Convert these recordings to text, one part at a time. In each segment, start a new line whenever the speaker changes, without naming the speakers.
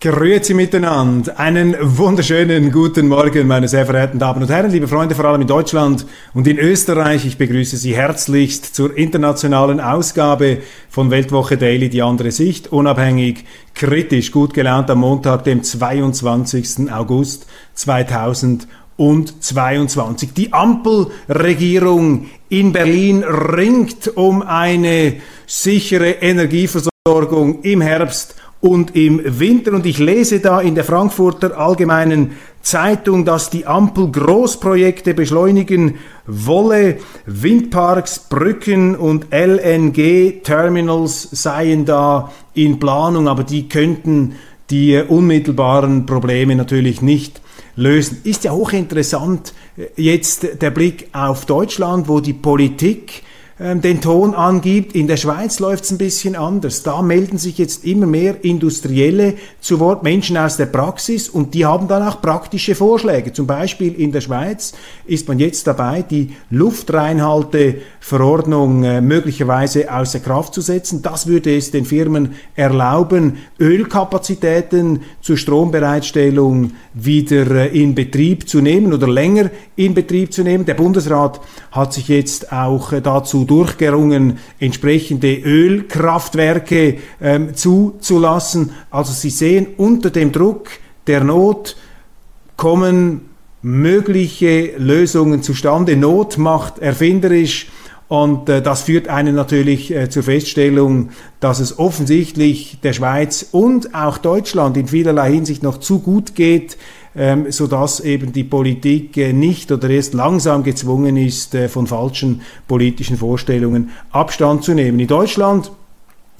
Grüezi miteinander. Einen wunderschönen guten Morgen, meine sehr verehrten Damen und Herren, liebe Freunde, vor allem in Deutschland und in Österreich. Ich begrüße Sie herzlichst zur internationalen Ausgabe von Weltwoche Daily, die andere Sicht, unabhängig, kritisch, gut gelaunt am Montag, dem 22. August 2022. Die Ampelregierung in Berlin ringt um eine sichere Energieversorgung im Herbst und im Winter. Und ich lese da in der Frankfurter Allgemeinen Zeitung, dass die Ampel Großprojekte beschleunigen wolle. Windparks, Brücken und LNG-Terminals seien da in Planung, aber die könnten die unmittelbaren Probleme natürlich nicht lösen. Ist ja hochinteressant äh, jetzt der Blick auf Deutschland, wo die Politik den Ton angibt. In der Schweiz läuft es ein bisschen anders. Da melden sich jetzt immer mehr Industrielle zu Wort, Menschen aus der Praxis und die haben dann auch praktische Vorschläge. Zum Beispiel in der Schweiz ist man jetzt dabei, die Luftreinhalteverordnung äh, möglicherweise außer Kraft zu setzen. Das würde es den Firmen erlauben, Ölkapazitäten zur Strombereitstellung wieder äh, in Betrieb zu nehmen oder länger in Betrieb zu nehmen. Der Bundesrat hat sich jetzt auch äh, dazu durchgerungen, entsprechende Ölkraftwerke ähm, zuzulassen. Also Sie sehen, unter dem Druck der Not kommen mögliche Lösungen zustande. Not macht erfinderisch. Und äh, das führt einen natürlich äh, zur Feststellung, dass es offensichtlich der Schweiz und auch Deutschland in vielerlei Hinsicht noch zu gut geht, ähm, sodass eben die Politik äh, nicht oder erst langsam gezwungen ist, äh, von falschen politischen Vorstellungen Abstand zu nehmen. In Deutschland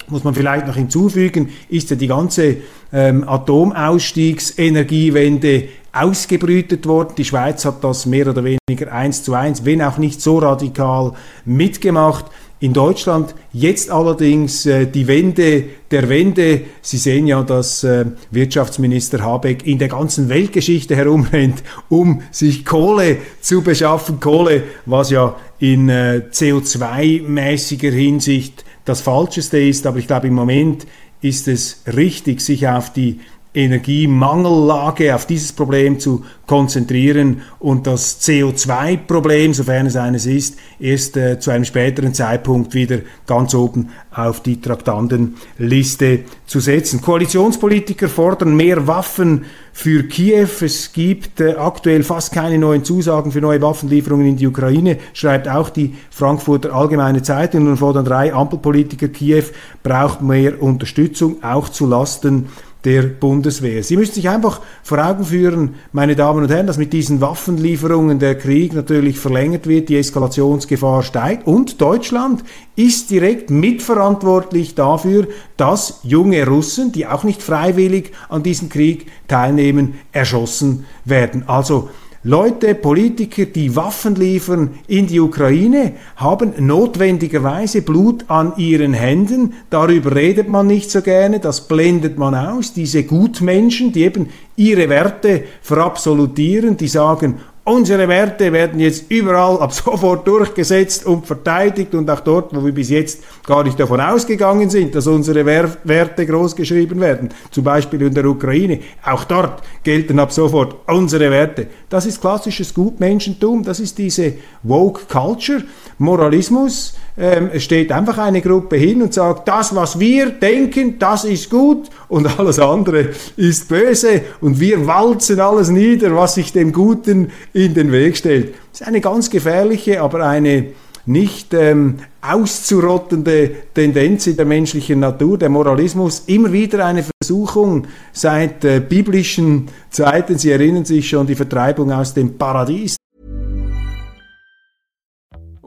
muss man vielleicht noch hinzufügen, ist ja die ganze ähm, Atomausstiegsenergiewende ausgebrütet worden. Die Schweiz hat das mehr oder weniger eins zu eins, wenn auch nicht so radikal mitgemacht in Deutschland. Jetzt allerdings äh, die Wende der Wende. Sie sehen ja, dass äh, Wirtschaftsminister Habeck in der ganzen Weltgeschichte herumrennt, um sich Kohle zu beschaffen. Kohle, was ja in äh, CO2-mäßiger Hinsicht das Falscheste ist. Aber ich glaube, im Moment ist es richtig, sich auf die Energiemangellage, auf dieses Problem zu konzentrieren und das CO2-Problem, sofern es eines ist, erst äh, zu einem späteren Zeitpunkt wieder ganz oben auf die Traktandenliste zu setzen. Koalitionspolitiker fordern mehr Waffen für Kiew. Es gibt äh, aktuell fast keine neuen Zusagen für neue Waffenlieferungen in die Ukraine, schreibt auch die Frankfurter Allgemeine Zeitung. Und fordern drei Ampelpolitiker, Kiew braucht mehr Unterstützung, auch zu Lasten der Bundeswehr. Sie müssen sich einfach vor Augen führen, meine Damen und Herren, dass mit diesen Waffenlieferungen der Krieg natürlich verlängert wird, die Eskalationsgefahr steigt und Deutschland ist direkt mitverantwortlich dafür, dass junge Russen, die auch nicht freiwillig an diesem Krieg teilnehmen, erschossen werden. Also Leute, Politiker, die Waffen liefern in die Ukraine, haben notwendigerweise Blut an ihren Händen. Darüber redet man nicht so gerne, das blendet man aus. Diese Gutmenschen, die eben ihre Werte verabsolutieren, die sagen, Unsere Werte werden jetzt überall ab sofort durchgesetzt und verteidigt und auch dort, wo wir bis jetzt gar nicht davon ausgegangen sind, dass unsere Werte großgeschrieben werden, zum Beispiel in der Ukraine, auch dort gelten ab sofort unsere Werte. Das ist klassisches Gutmenschentum, das ist diese Woke Culture, Moralismus. Ähm, es steht einfach eine Gruppe hin und sagt, das, was wir denken, das ist gut und alles andere ist böse und wir walzen alles nieder, was sich dem Guten in den Weg stellt. Das ist eine ganz gefährliche, aber eine nicht ähm, auszurottende Tendenz in der menschlichen Natur, der Moralismus, immer wieder eine Versuchung seit äh, biblischen Zeiten. Sie erinnern sich schon die Vertreibung aus dem Paradies.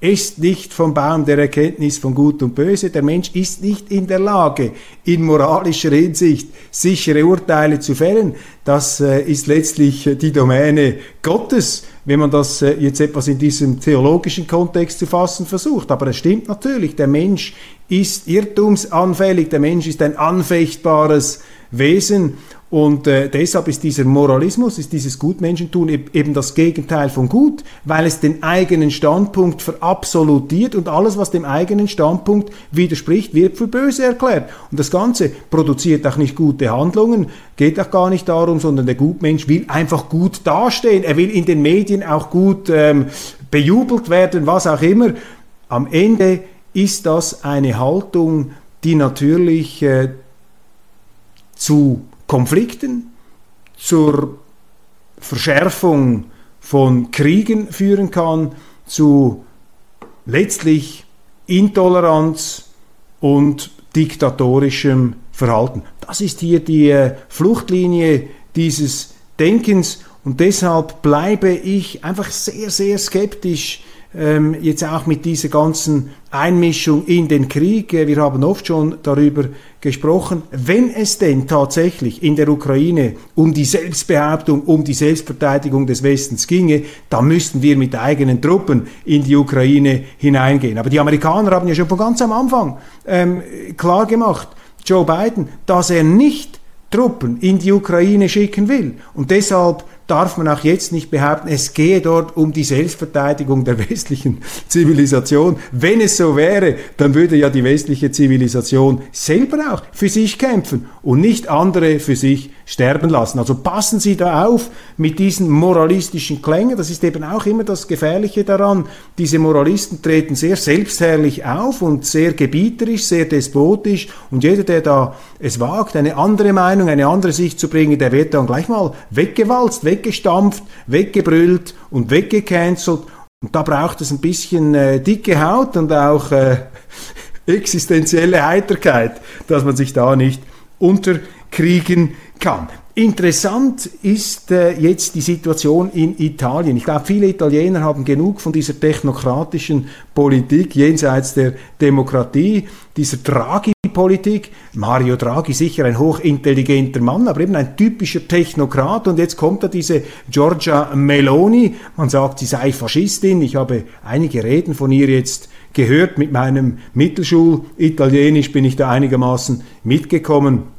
ist nicht vom Baum der Erkenntnis von Gut und Böse. Der Mensch ist nicht in der Lage, in moralischer Hinsicht sichere Urteile zu fällen. Das äh, ist letztlich äh, die Domäne Gottes, wenn man das äh, jetzt etwas in diesem theologischen Kontext zu fassen versucht. Aber es stimmt natürlich, der Mensch ist irrtumsanfällig, der Mensch ist ein anfechtbares Wesen und äh, deshalb ist dieser Moralismus, ist dieses Gutmenschentum eben das Gegenteil von gut, weil es den eigenen Standpunkt verabsolutiert und alles, was dem eigenen Standpunkt widerspricht, wird für böse erklärt. Und das Ganze produziert auch nicht gute Handlungen, geht auch gar nicht darum, sondern der Gutmensch will einfach gut dastehen. Er will in den Medien auch gut ähm, bejubelt werden, was auch immer. Am Ende ist das eine Haltung, die natürlich äh, zu Konflikten, zur Verschärfung von Kriegen führen kann, zu letztlich Intoleranz und diktatorischem Verhalten. Das ist hier die äh, Fluchtlinie dieses Denkens und deshalb bleibe ich einfach sehr, sehr skeptisch ähm, jetzt auch mit dieser ganzen Einmischung in den Krieg. Äh, wir haben oft schon darüber gesprochen, wenn es denn tatsächlich in der Ukraine um die Selbstbehauptung, um die Selbstverteidigung des Westens ginge, dann müssten wir mit eigenen Truppen in die Ukraine hineingehen. Aber die Amerikaner haben ja schon von ganz am Anfang ähm, klar gemacht, Joe Biden, dass er nicht Truppen in die Ukraine schicken will. Und deshalb darf man auch jetzt nicht behaupten, es gehe dort um die Selbstverteidigung der westlichen Zivilisation. Wenn es so wäre, dann würde ja die westliche Zivilisation selber auch für sich kämpfen und nicht andere für sich sterben lassen. Also passen Sie da auf mit diesen moralistischen Klängen. Das ist eben auch immer das Gefährliche daran. Diese Moralisten treten sehr selbstherrlich auf und sehr gebieterisch, sehr despotisch. Und jeder, der da es wagt, eine andere Meinung, eine andere Sicht zu bringen, der wird dann gleich mal weggewalzt, weggestampft, weggebrüllt und weggecancelt. Und da braucht es ein bisschen äh, dicke Haut und auch äh, existenzielle Heiterkeit, dass man sich da nicht unterkriegen kann. Interessant ist äh, jetzt die Situation in Italien. Ich glaube, viele Italiener haben genug von dieser technokratischen Politik jenseits der Demokratie, dieser Draghi-Politik. Mario Draghi sicher ein hochintelligenter Mann, aber eben ein typischer Technokrat. Und jetzt kommt da diese Giorgia Meloni. Man sagt, sie sei Faschistin. Ich habe einige Reden von ihr jetzt gehört. Mit meinem Mittelschul-Italienisch bin ich da einigermaßen mitgekommen.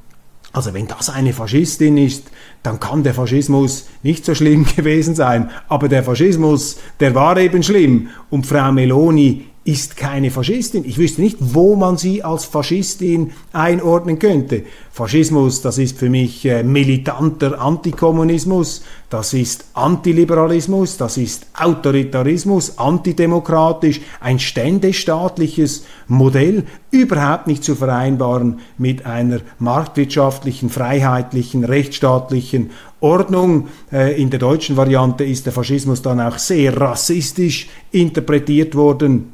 Also wenn das eine Faschistin ist, dann kann der Faschismus nicht so schlimm gewesen sein. Aber der Faschismus, der war eben schlimm. Und Frau Meloni ist keine Faschistin. Ich wüsste nicht, wo man sie als Faschistin einordnen könnte. Faschismus, das ist für mich äh, militanter Antikommunismus, das ist Antiliberalismus, das ist Autoritarismus, antidemokratisch, ein ständestaatliches Modell, überhaupt nicht zu vereinbaren mit einer marktwirtschaftlichen, freiheitlichen, rechtsstaatlichen Ordnung. Äh, in der deutschen Variante ist der Faschismus dann auch sehr rassistisch interpretiert worden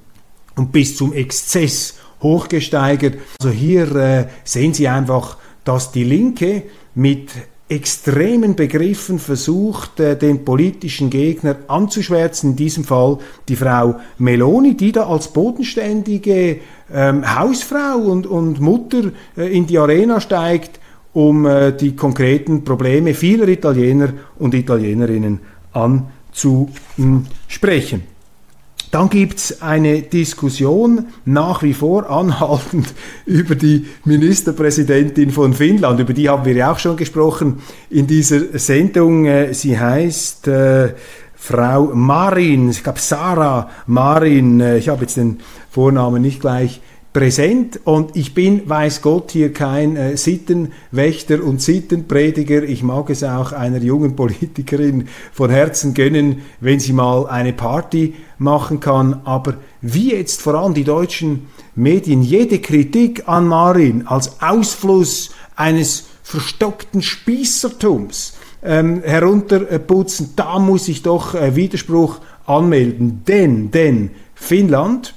und bis zum Exzess hochgesteigert. Also hier äh, sehen Sie einfach, dass die Linke mit extremen Begriffen versucht, äh, den politischen Gegner anzuschwärzen, in diesem Fall die Frau Meloni, die da als bodenständige ähm, Hausfrau und, und Mutter äh, in die Arena steigt, um äh, die konkreten Probleme vieler Italiener und Italienerinnen anzusprechen. Dann gibt es eine Diskussion nach wie vor anhaltend über die Ministerpräsidentin von Finnland. Über die haben wir ja auch schon gesprochen in dieser Sendung. Äh, sie heißt äh, Frau Marin, ich glaube Sarah Marin. Äh, ich habe jetzt den Vornamen nicht gleich präsent und ich bin, weiß Gott, hier kein äh, Sittenwächter und Sittenprediger. Ich mag es auch einer jungen Politikerin von Herzen gönnen, wenn sie mal eine Party machen kann. Aber wie jetzt vor allem die deutschen Medien jede Kritik an Marin als Ausfluss eines verstockten Spießertums ähm, herunterputzen, da muss ich doch äh, Widerspruch anmelden. Denn, denn Finnland,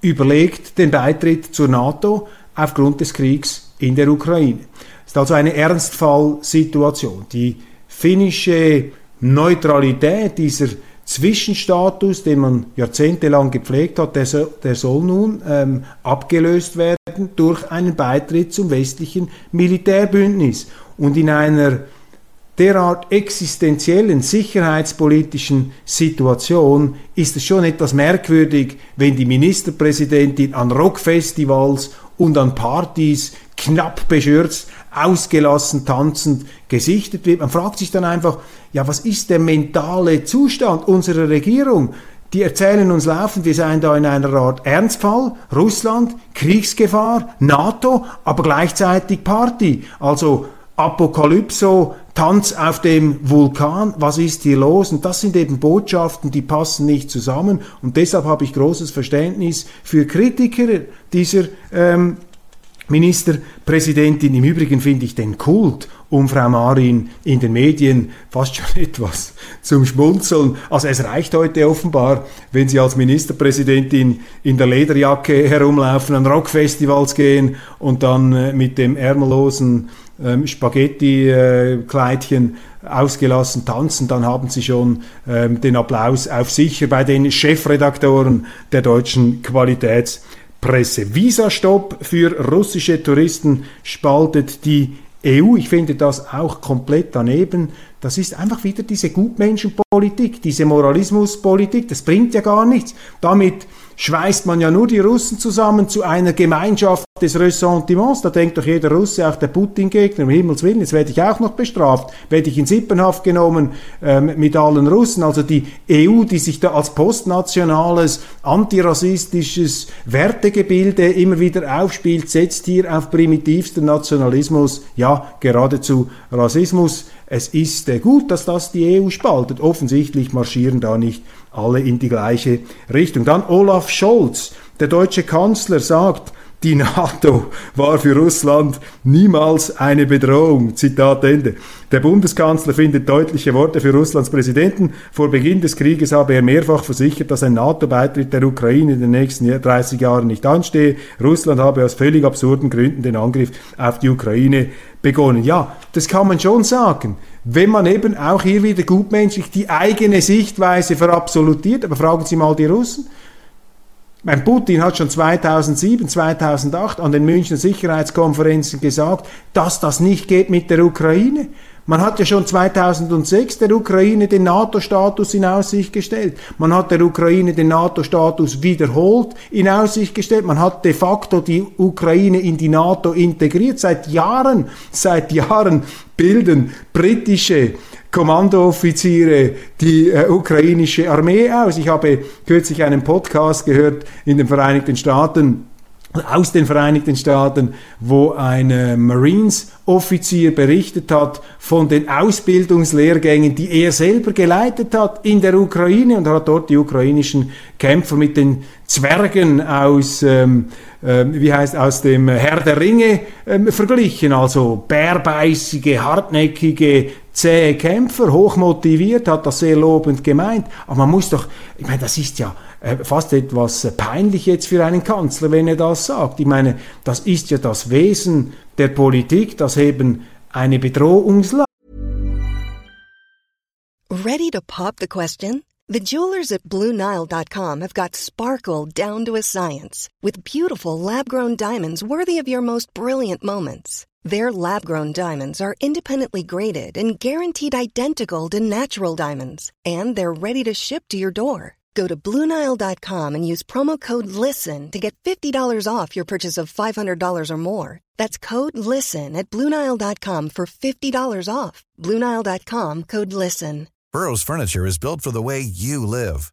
überlegt den Beitritt zur NATO aufgrund des Kriegs in der Ukraine. Es ist also eine Ernstfallsituation. Die finnische Neutralität, dieser Zwischenstatus, den man jahrzehntelang gepflegt hat, der soll, der soll nun ähm, abgelöst werden durch einen Beitritt zum westlichen Militärbündnis. Und in einer derart existenziellen sicherheitspolitischen Situation ist es schon etwas merkwürdig, wenn die Ministerpräsidentin an Rockfestivals und an Partys knapp beschürzt, ausgelassen tanzend gesichtet wird. Man fragt sich dann einfach, ja, was ist der mentale Zustand unserer Regierung? Die erzählen uns laufend, wir seien da in einer Art Ernstfall, Russland, Kriegsgefahr, NATO, aber gleichzeitig Party. Also Apokalypso, Tanz auf dem Vulkan, was ist hier los? Und das sind eben Botschaften, die passen nicht zusammen. Und deshalb habe ich großes Verständnis für Kritiker dieser ähm, Ministerpräsidentin. Im Übrigen finde ich den Kult um Frau Marin in den Medien fast schon etwas zum Schmunzeln. Also es reicht heute offenbar, wenn Sie als Ministerpräsidentin in der Lederjacke herumlaufen, an Rockfestivals gehen und dann äh, mit dem ärmellosen ähm, Spaghetti-Kleidchen ausgelassen tanzen, dann haben sie schon ähm, den Applaus auf sicher bei den Chefredaktoren der deutschen Qualitätspresse. Visastopp für russische Touristen spaltet die EU, ich finde das auch komplett daneben. Das ist einfach wieder diese Gutmenschenpolitik, diese Moralismuspolitik. Das bringt ja gar nichts. Damit schweißt man ja nur die Russen zusammen zu einer Gemeinschaft des Ressentiments. Da denkt doch jeder Russe, auch der Putin-Gegner, um Himmels Willen, jetzt werde ich auch noch bestraft, werde ich in Sippenhaft genommen ähm, mit allen Russen. Also die EU, die sich da als postnationales, antirassistisches Wertegebilde immer wieder aufspielt, setzt hier auf primitivsten Nationalismus, ja geradezu Rassismus. Es ist äh, gut, dass das die EU spaltet. Offensichtlich marschieren da nicht alle in die gleiche Richtung. Dann Olaf Scholz, der deutsche Kanzler, sagt, die NATO war für Russland niemals eine Bedrohung. Zitat Ende. Der Bundeskanzler findet deutliche Worte für Russlands Präsidenten. Vor Beginn des Krieges habe er mehrfach versichert, dass ein NATO-Beitritt der Ukraine in den nächsten 30 Jahren nicht anstehe. Russland habe aus völlig absurden Gründen den Angriff auf die Ukraine begonnen. Ja, das kann man schon sagen wenn man eben auch hier wieder gutmenschlich die eigene Sichtweise verabsolutiert. Aber fragen Sie mal die Russen. Mein Putin hat schon 2007, 2008 an den Münchner Sicherheitskonferenzen gesagt, dass das nicht geht mit der Ukraine. Man hat ja schon 2006 der Ukraine den NATO-Status in Aussicht gestellt. Man hat der Ukraine den NATO-Status wiederholt in Aussicht gestellt. Man hat de facto die Ukraine in die NATO integriert. Seit Jahren, seit Jahren bilden britische Kommandooffiziere die äh, ukrainische Armee aus. Ich habe kürzlich einen Podcast gehört in den Vereinigten Staaten, aus den Vereinigten Staaten, wo ein äh, Marines-Offizier berichtet hat von den Ausbildungslehrgängen, die er selber geleitet hat in der Ukraine und hat dort die ukrainischen Kämpfer mit den Zwergen aus, ähm, äh, wie heißt, aus dem Herr der Ringe ähm, verglichen, also bärbeißige, hartnäckige, zähe Kämpfer, hochmotiviert, hat das sehr lobend gemeint. Aber man muss doch, ich meine, das ist ja äh, fast etwas peinlich jetzt für einen Kanzler, wenn er das sagt. Ich meine, das ist ja das Wesen der Politik, dass eben eine Bedrohungslage.
Ready to pop the question? The jewelers at BlueNile.com have got sparkle down to a science with beautiful lab-grown diamonds worthy of your most brilliant moments. Their lab grown diamonds are independently graded and guaranteed identical to natural diamonds, and they're ready to ship to your door. Go to Bluenile.com and use promo code LISTEN to get $50 off your purchase of $500 or more. That's code LISTEN at Bluenile.com for $50 off. Bluenile.com code LISTEN.
Burrow's Furniture is built for the way you live.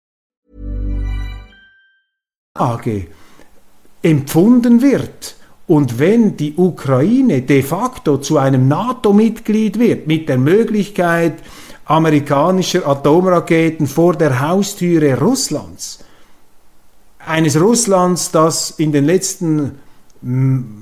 AG empfunden wird. Und wenn die Ukraine de facto zu einem NATO-Mitglied wird, mit der Möglichkeit amerikanischer Atomraketen vor der Haustüre Russlands, eines Russlands, das in den letzten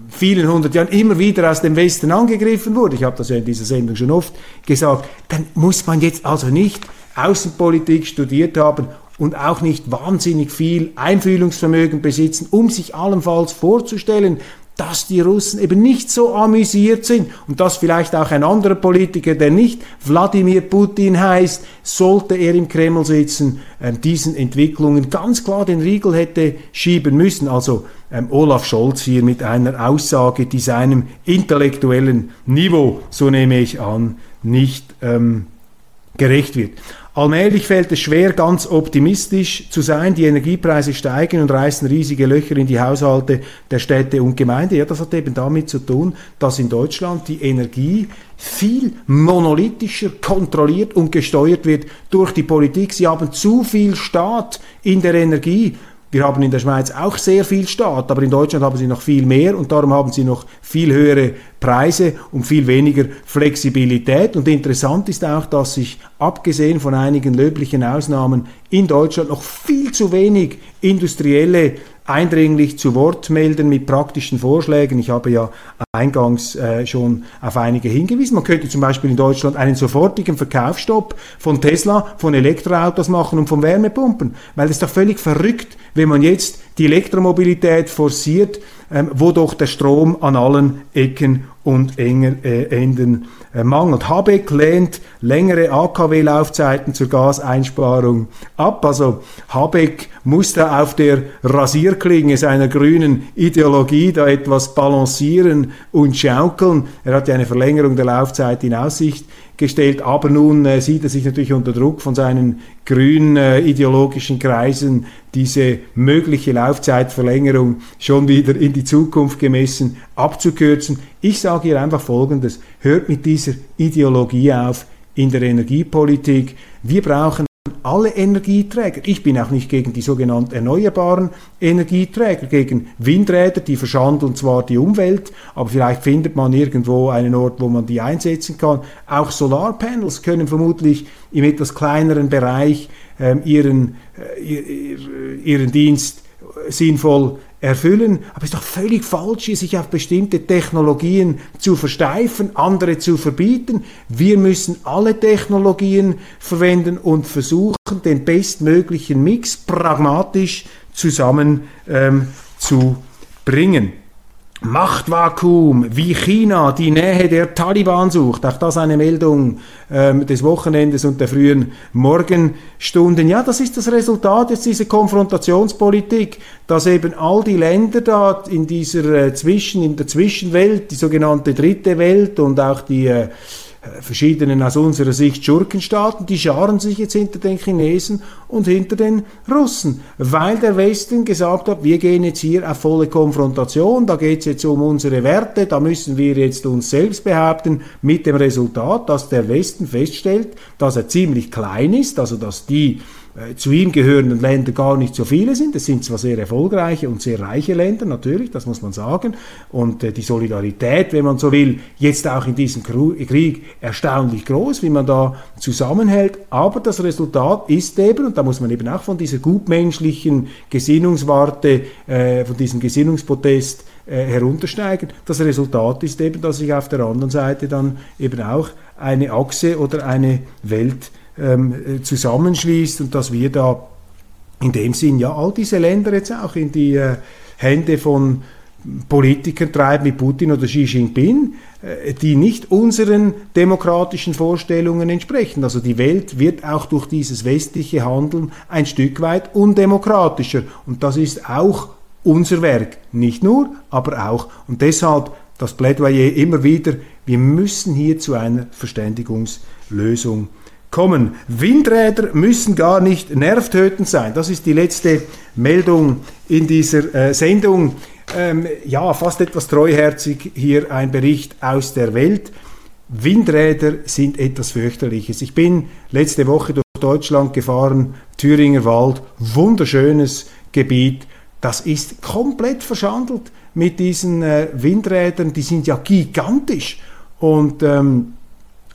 vielen hundert Jahren immer wieder aus dem Westen angegriffen wurde, ich habe das ja in dieser Sendung schon oft gesagt, dann muss man jetzt also nicht Außenpolitik studiert haben und auch nicht wahnsinnig viel Einfühlungsvermögen besitzen, um sich allenfalls vorzustellen, dass die Russen eben nicht so amüsiert sind und dass vielleicht auch ein anderer Politiker, der nicht Wladimir Putin heißt, sollte er im Kreml sitzen, äh, diesen Entwicklungen ganz klar den Riegel hätte schieben müssen. Also ähm, Olaf Scholz hier mit einer Aussage, die seinem intellektuellen Niveau, so nehme ich an, nicht ähm, gerecht wird. Allmählich fällt es schwer, ganz optimistisch zu sein. Die Energiepreise steigen und reißen riesige Löcher in die Haushalte der Städte und Gemeinden. Ja, das hat eben damit zu tun, dass in Deutschland die Energie viel monolithischer kontrolliert und gesteuert wird durch die Politik. Sie haben zu viel Staat in der Energie. Wir haben in der Schweiz auch sehr viel Staat, aber in Deutschland haben sie noch viel mehr und darum haben sie noch viel höhere Preise und viel weniger Flexibilität. Und interessant ist auch, dass sich abgesehen von einigen löblichen Ausnahmen in Deutschland noch viel zu wenig industrielle eindringlich zu Wort melden mit praktischen Vorschlägen. Ich habe ja eingangs äh, schon auf einige hingewiesen. Man könnte zum Beispiel in Deutschland einen sofortigen Verkaufsstopp von Tesla, von Elektroautos machen und von Wärmepumpen, weil es doch völlig verrückt, wenn man jetzt die Elektromobilität forciert, ähm, doch der Strom an allen Ecken und enger, äh, Enden äh, mangelt. Habeck lehnt längere AKW-Laufzeiten zur Gaseinsparung ab. Also Habeck muss da auf der Rasierklinge seiner grünen Ideologie da etwas balancieren und schaukeln. Er hat ja eine Verlängerung der Laufzeit in Aussicht gestellt. Aber nun äh, sieht er sich natürlich unter Druck von seinen grün äh, ideologischen Kreisen, diese mögliche Laufzeitverlängerung schon wieder in die Zukunft gemessen abzukürzen. Ich sage hier einfach Folgendes, hört mit dieser Ideologie auf in der Energiepolitik. Wir brauchen alle Energieträger. Ich bin auch nicht gegen die sogenannten erneuerbaren Energieträger, gegen Windräder, die verschandeln zwar die Umwelt, aber vielleicht findet man irgendwo einen Ort, wo man die einsetzen kann. Auch Solarpanels können vermutlich im etwas kleineren Bereich ähm, ihren, äh, ihren Dienst sinnvoll erfüllen. Aber es ist doch völlig falsch, sich auf bestimmte Technologien zu versteifen, andere zu verbieten. Wir müssen alle Technologien verwenden und versuchen, den bestmöglichen Mix pragmatisch zusammen ähm, zu bringen. Machtvakuum, wie China die Nähe der Taliban sucht. Auch das eine Meldung ähm, des Wochenendes und der frühen Morgenstunden. Ja, das ist das Resultat jetzt dieser Konfrontationspolitik, dass eben all die Länder da in dieser äh, Zwischen, in der Zwischenwelt, die sogenannte dritte Welt und auch die äh, verschiedenen aus unserer Sicht Schurkenstaaten, die scharen sich jetzt hinter den Chinesen und hinter den Russen, weil der Westen gesagt hat, wir gehen jetzt hier auf volle Konfrontation, da geht es jetzt um unsere Werte, da müssen wir jetzt uns selbst behaupten, mit dem Resultat, dass der Westen feststellt, dass er ziemlich klein ist, also dass die äh, zu ihm gehörenden Länder gar nicht so viele sind. Es sind zwar sehr erfolgreiche und sehr reiche Länder, natürlich, das muss man sagen. Und äh, die Solidarität, wenn man so will, jetzt auch in diesem Krieg erstaunlich groß, wie man da zusammenhält. Aber das Resultat ist eben, und da muss man eben auch von dieser gutmenschlichen Gesinnungswarte, äh, von diesem Gesinnungsprotest heruntersteigen. Das Resultat ist eben, dass sich auf der anderen Seite dann eben auch eine Achse oder eine Welt ähm, zusammenschließt und dass wir da in dem Sinn ja all diese Länder jetzt auch in die äh, Hände von Politikern treiben wie Putin oder Xi Jinping, äh, die nicht unseren demokratischen Vorstellungen entsprechen. Also die Welt wird auch durch dieses westliche Handeln ein Stück weit undemokratischer. Und das ist auch unser Werk. Nicht nur, aber auch. Und deshalb das Plädoyer immer wieder, wir müssen hier zu einer Verständigungslösung kommen. Windräder müssen gar nicht nervtötend sein. Das ist die letzte Meldung in dieser äh, Sendung. Ähm, ja, fast etwas treuherzig hier ein Bericht aus der Welt. Windräder sind etwas fürchterliches. Ich bin letzte Woche durch Deutschland gefahren, Thüringer Wald, wunderschönes Gebiet. Das ist komplett verschandelt mit diesen äh, Windrädern. Die sind ja gigantisch. Und ähm,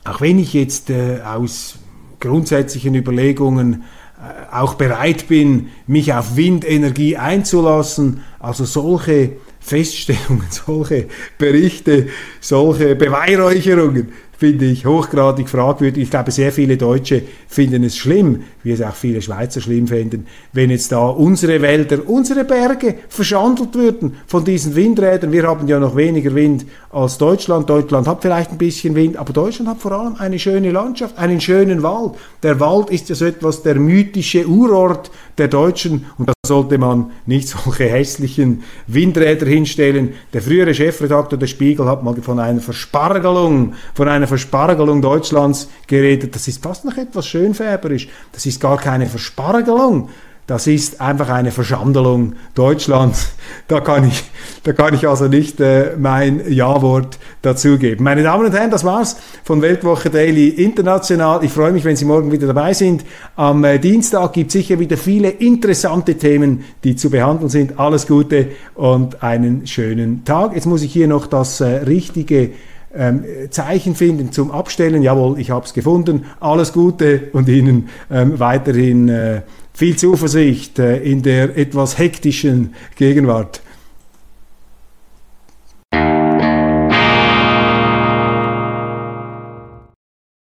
auch wenn ich jetzt äh, aus grundsätzlichen Überlegungen äh, auch bereit bin, mich auf Windenergie einzulassen. Also solche Feststellungen, solche Berichte, solche Beweihräucherungen finde ich hochgradig fragwürdig. Ich glaube, sehr viele Deutsche finden es schlimm, wie es auch viele Schweizer schlimm finden, wenn jetzt da unsere Wälder, unsere Berge verschandelt würden von diesen Windrädern. Wir haben ja noch weniger Wind als Deutschland. Deutschland hat vielleicht ein bisschen Wind, aber Deutschland hat vor allem eine schöne Landschaft, einen schönen Wald. Der Wald ist ja so etwas der mythische Urort der Deutschen und da sollte man nicht solche hässlichen Windräder hinstellen. Der frühere Chefredakteur des Spiegel hat mal von einer Verspargelung, von einer Verspargelung Deutschlands geredet. Das ist fast noch etwas schönfärberisch. Das ist gar keine Verspargelung. Das ist einfach eine Verschandelung Deutschlands. Da kann ich, da kann ich also nicht äh, mein Ja-Wort dazugeben. Meine Damen und Herren, das war's von Weltwoche Daily International. Ich freue mich, wenn Sie morgen wieder dabei sind. Am äh, Dienstag gibt es sicher wieder viele interessante Themen, die zu behandeln sind. Alles Gute und einen schönen Tag. Jetzt muss ich hier noch das äh, richtige ähm, Zeichen finden zum Abstellen. Jawohl, ich habe es gefunden. Alles Gute und Ihnen ähm, weiterhin äh, viel Zuversicht äh, in der etwas hektischen Gegenwart.